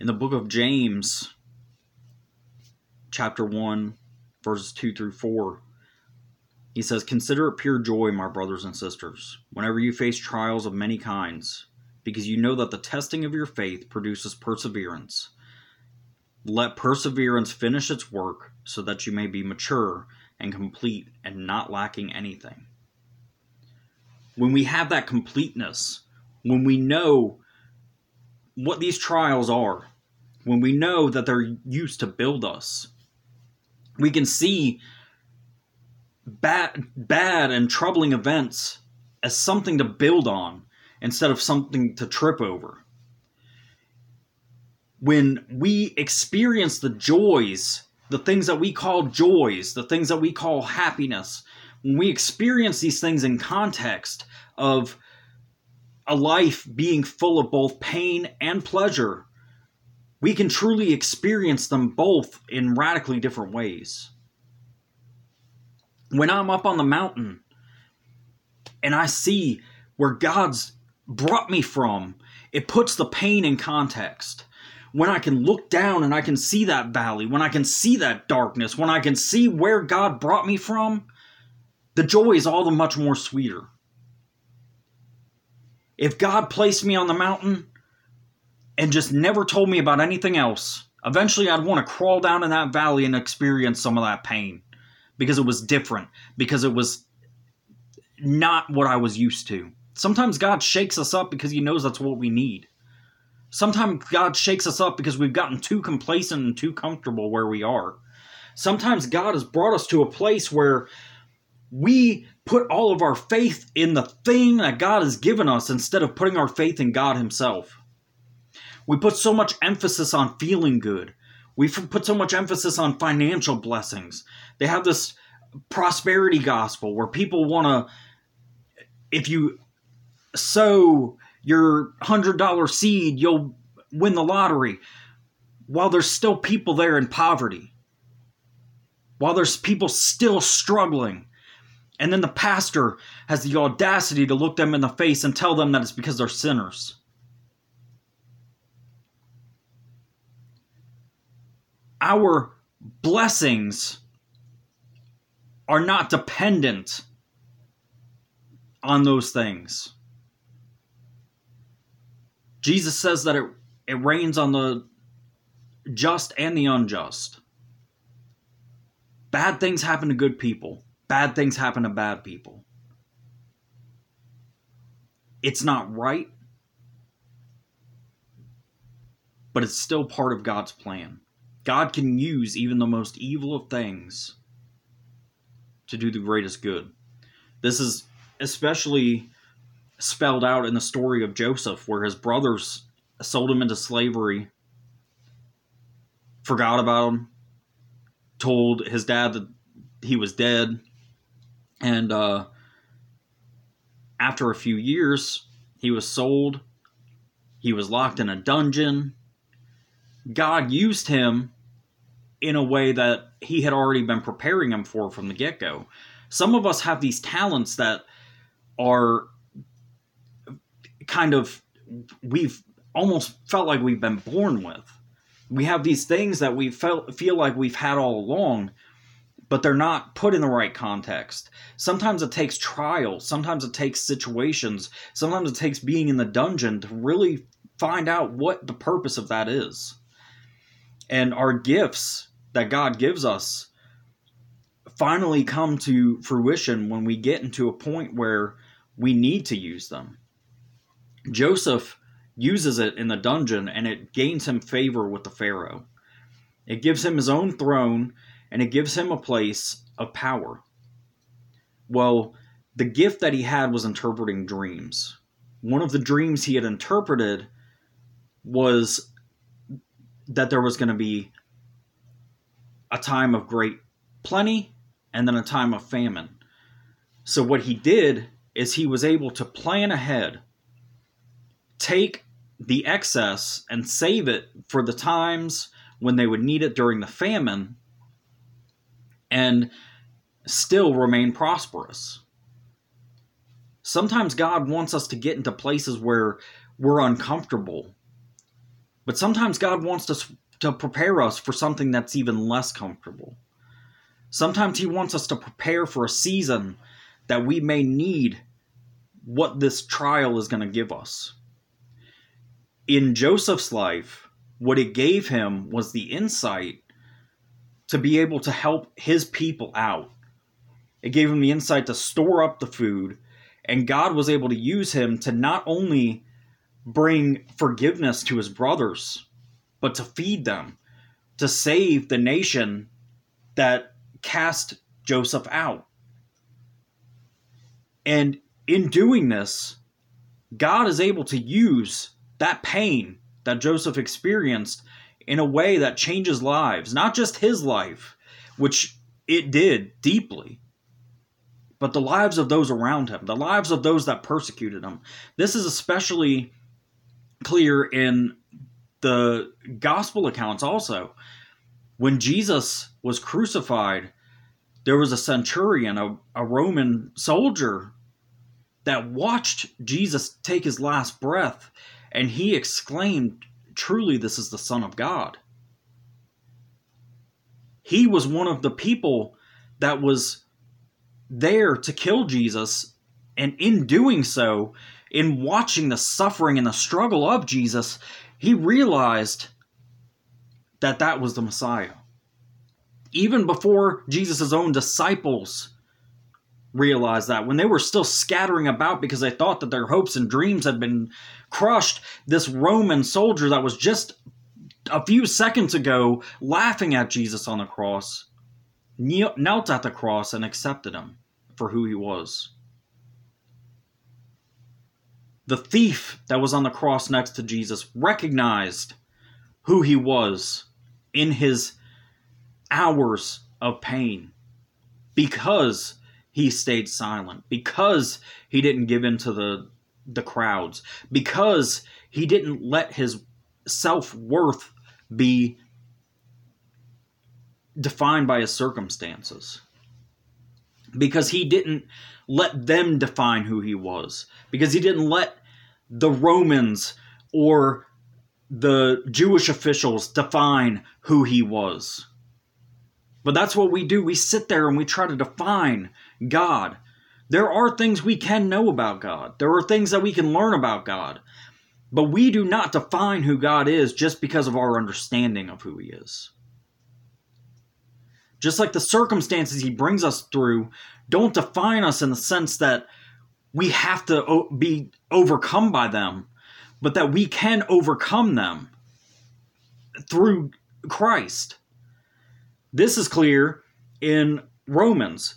In the book of James, chapter 1, verses 2 through 4, he says, Consider it pure joy, my brothers and sisters, whenever you face trials of many kinds, because you know that the testing of your faith produces perseverance. Let perseverance finish its work, so that you may be mature and complete and not lacking anything. When we have that completeness, when we know what these trials are, when we know that they're used to build us, we can see bad, bad and troubling events as something to build on instead of something to trip over. When we experience the joys, the things that we call joys, the things that we call happiness, when we experience these things in context of a life being full of both pain and pleasure, we can truly experience them both in radically different ways. When I'm up on the mountain and I see where God's brought me from, it puts the pain in context. When I can look down and I can see that valley, when I can see that darkness, when I can see where God brought me from, the joy is all the much more sweeter. If God placed me on the mountain and just never told me about anything else, eventually I'd want to crawl down in that valley and experience some of that pain because it was different, because it was not what I was used to. Sometimes God shakes us up because He knows that's what we need. Sometimes God shakes us up because we've gotten too complacent and too comfortable where we are. Sometimes God has brought us to a place where we put all of our faith in the thing that God has given us instead of putting our faith in God Himself. We put so much emphasis on feeling good. We put so much emphasis on financial blessings. They have this prosperity gospel where people want to, if you sow your $100 seed, you'll win the lottery. While there's still people there in poverty, while there's people still struggling, and then the pastor has the audacity to look them in the face and tell them that it's because they're sinners. Our blessings are not dependent on those things. Jesus says that it, it rains on the just and the unjust. Bad things happen to good people bad things happen to bad people. It's not right, but it's still part of God's plan. God can use even the most evil of things to do the greatest good. This is especially spelled out in the story of Joseph, where his brothers sold him into slavery, forgot about him, told his dad that he was dead, and uh, after a few years, he was sold. He was locked in a dungeon. God used him in a way that he had already been preparing him for from the get go. Some of us have these talents that are kind of, we've almost felt like we've been born with. We have these things that we felt, feel like we've had all along, but they're not put in the right context. Sometimes it takes trials, sometimes it takes situations, sometimes it takes being in the dungeon to really find out what the purpose of that is. And our gifts that God gives us finally come to fruition when we get into a point where we need to use them. Joseph uses it in the dungeon and it gains him favor with the Pharaoh. It gives him his own throne and it gives him a place of power. Well, the gift that he had was interpreting dreams. One of the dreams he had interpreted was that there was going to be a time of great plenty and then a time of famine. So, what he did is he was able to plan ahead, take the excess and save it for the times when they would need it during the famine and still remain prosperous. Sometimes God wants us to get into places where we're uncomfortable, But sometimes God wants us to prepare us for something that's even less comfortable. Sometimes He wants us to prepare for a season that we may need what this trial is going to give us. In Joseph's life, what it gave him was the insight to be able to help his people out. It gave him the insight to store up the food, and God was able to use him to not only bring forgiveness to his brothers, but to feed them, to save the nation that cast Joseph out. And in doing this, God is able to use that pain that Joseph experienced in a way that changes lives, not just his life, which it did deeply, but the lives of those around him, the lives of those that persecuted him. This is especially clear in the gospel accounts also. When Jesus was crucified, there was a centurion, a, a Roman soldier, that watched Jesus take his last breath, and he exclaimed, Truly, this is the Son of God. He was one of the people that was there to kill Jesus, and in doing so, in watching the suffering and the struggle of Jesus, he realized that that was the Messiah. Even before Jesus' own disciples realized that, when they were still scattering about because they thought that their hopes and dreams had been crushed, this Roman soldier that was just a few seconds ago laughing at Jesus on the cross knelt at the cross and accepted him for who he was. The thief that was on the cross next to Jesus recognized who he was in his hours of pain because he stayed silent, because he didn't give in to the, the crowds, because he didn't let his self worth be defined by his circumstances because he didn't let them define who he was, because he didn't let the Romans or the Jewish officials define who he was. But that's what we do. We sit there and we try to define God. There are things we can know about God, there are things that we can learn about God. But we do not define who God is just because of our understanding of who He is. Just like the circumstances He brings us through don't define us in the sense that we have to be overcome by them, but that we can overcome them through Christ. This is clear in Romans.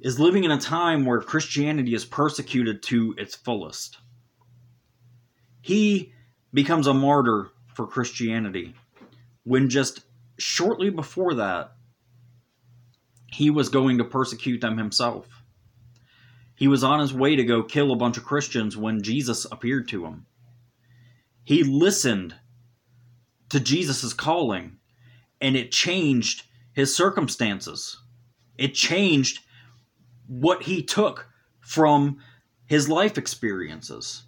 is living in a time where Christianity is persecuted to its fullest. He becomes a martyr for Christianity when just shortly before that, he was going to persecute them himself. He was on his way to go kill a bunch of Christians when Jesus appeared to him. He listened to Jesus' calling, and it changed his circumstances. It changed what he took from his life experiences.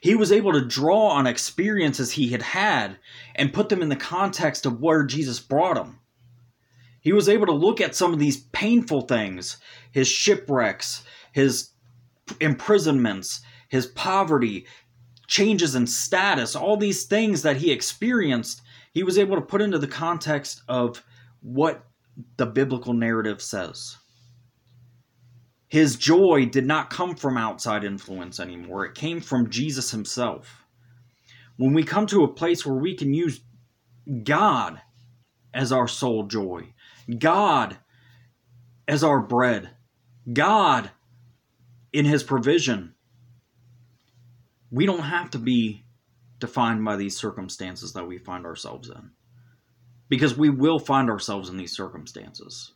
He was able to draw on experiences he had had and put them in the context of where Jesus brought him. He was able to look at some of these painful things, his shipwrecks, his imprisonments, his poverty, changes in status, all these things that he experienced, he was able to put into the context of what the biblical narrative says. His joy did not come from outside influence anymore, it came from Jesus himself. When we come to a place where we can use God as our sole joy, God as our bread, God in his provision. We don't have to be defined by these circumstances that we find ourselves in. Because we will find ourselves in these circumstances.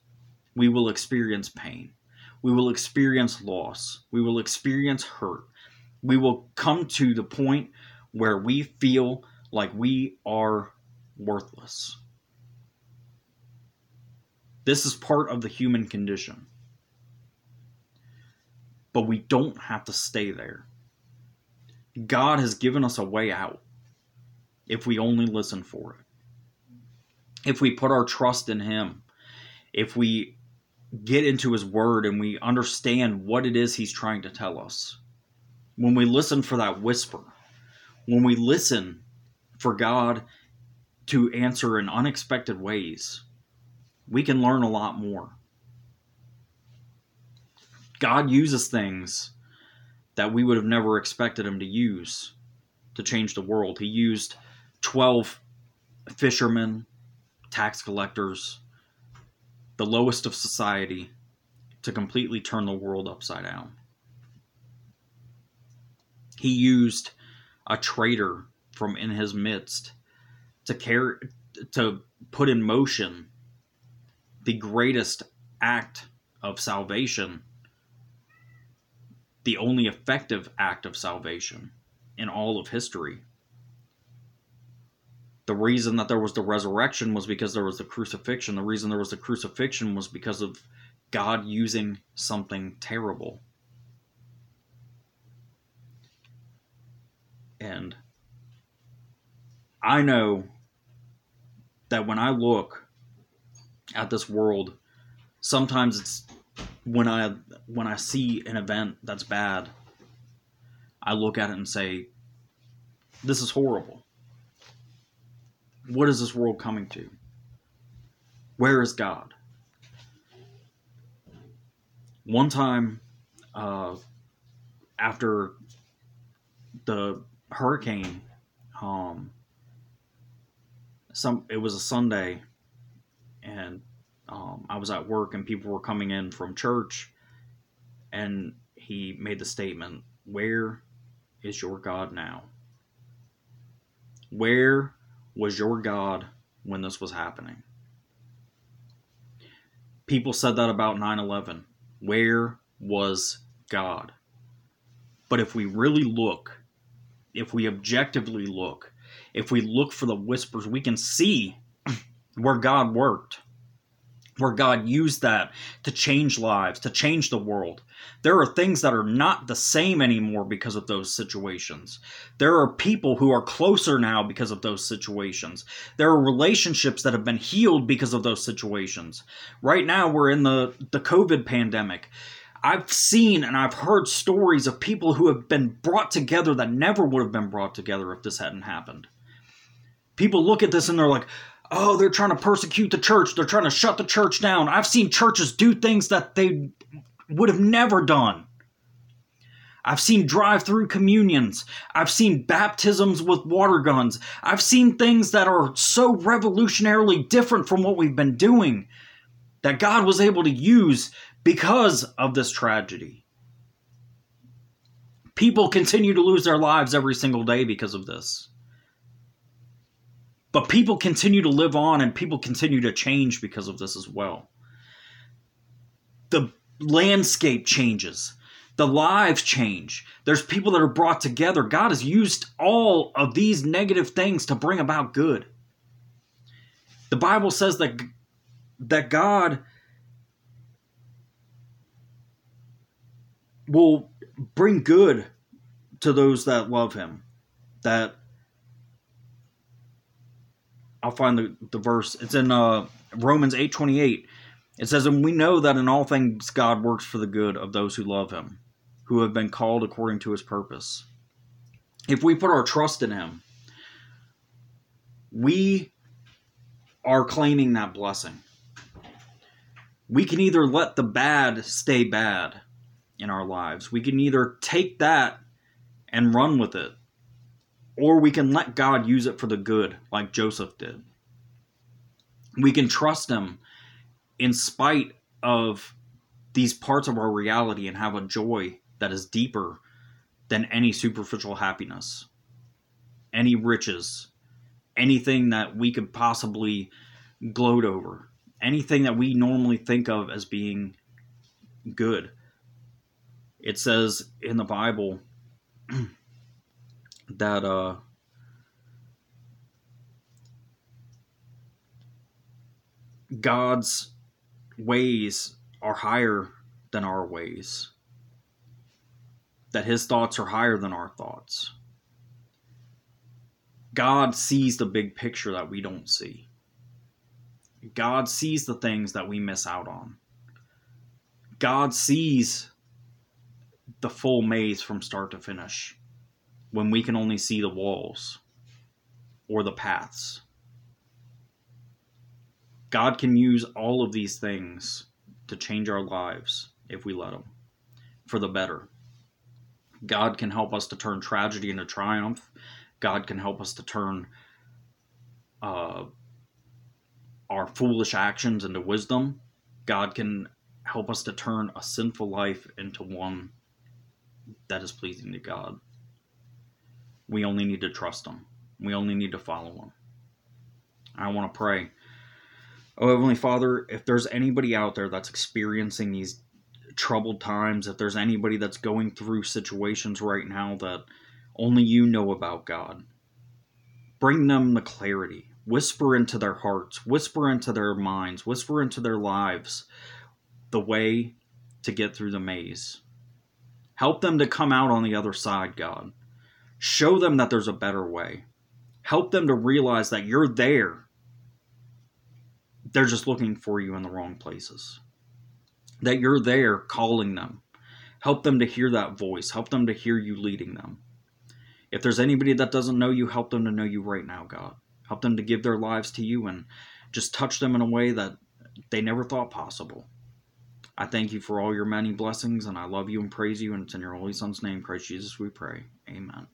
We will experience pain. We will experience loss. We will experience hurt. We will come to the point where we feel like we are worthless. This is part of the human condition. But we don't have to stay there. God has given us a way out if we only listen for it. If we put our trust in Him, if we get into His Word and we understand what it is He's trying to tell us, when we listen for that whisper, when we listen for God to answer in unexpected ways, we can learn a lot more. God uses things that we would have never expected him to use to change the world. He used 12 fishermen, tax collectors, the lowest of society, to completely turn the world upside down. He used a traitor from in his midst to carry to put in motion the greatest act of salvation the only effective act of salvation in all of history the reason that there was the resurrection was because there was the crucifixion the reason there was the crucifixion was because of god using something terrible and I know that when I look at this world, sometimes it's when I when I see an event that's bad, I look at it and say, "This is horrible. What is this world coming to? Where is God?" One time, uh, after the hurricane, um, some it was a Sunday, and um, I was at work and people were coming in from church, and he made the statement, "Where is your God now? Where was your God when this was happening?" People said that about 9 11. Where was God? But if we really look, if we objectively look, if we look for the whispers, we can see where God worked, where God used that to change lives, to change the world. There are things that are not the same anymore because of those situations. There are people who are closer now because of those situations. There are relationships that have been healed because of those situations. Right now, we're in the, the COVID pandemic. I've seen and I've heard stories of people who have been brought together that never would have been brought together if this hadn't happened. People look at this and they're like, oh, they're trying to persecute the church. They're trying to shut the church down. I've seen churches do things that they would have never done. I've seen drive through communions. I've seen baptisms with water guns. I've seen things that are so revolutionarily different from what we've been doing that God was able to use because of this tragedy. People continue to lose their lives every single day because of this. But people continue to live on and people continue to change because of this as well. The landscape changes, the lives change. There's people that are brought together. God has used all of these negative things to bring about good. The Bible says that that God will bring good to those that love him. That I'll find the, the verse. It's in uh, Romans 8:28. It says, "And we know that in all things God works for the good of those who love him, who have been called according to his purpose." If we put our trust in him, we are claiming that blessing. We can either let the bad stay bad in our lives. We can either take that and run with it, or we can let God use it for the good, like Joseph did. We can trust Him in spite of these parts of our reality and have a joy that is deeper than any superficial happiness, any riches, anything that we could possibly gloat over, anything that we normally think of as being good. It says in the Bible that uh, God's ways are higher than our ways, that his thoughts are higher than our thoughts. God sees the big picture that we don't see. God sees the things that we miss out on. God sees the full maze from start to finish when we can only see the walls or the paths. God can use all of these things to change our lives if we let Him for the better. God can help us to turn tragedy into triumph. God can help us to turn uh, our foolish actions into wisdom. God can help us to turn a sinful life into one that is pleasing to God. We only need to trust Him. We only need to follow Him. I want to pray. Oh, Heavenly Father, if there's anybody out there that's experiencing these troubled times, if there's anybody that's going through situations right now that only you know about, God, bring them the clarity. Whisper into their hearts, whisper into their minds, whisper into their lives the way to get through the maze. Help them to come out on the other side, God. Show them that there's a better way. Help them to realize that you're there. They're just looking for you in the wrong places. That you're there calling them. Help them to hear that voice. Help them to hear you leading them. If there's anybody that doesn't know you, help them to know you right now, God. Help them to give their lives to you and just touch them in a way that they never thought possible. I thank you for all your many blessings, and I love you and praise you, and it's in your Holy Son's name, Christ Jesus, we pray. Amen.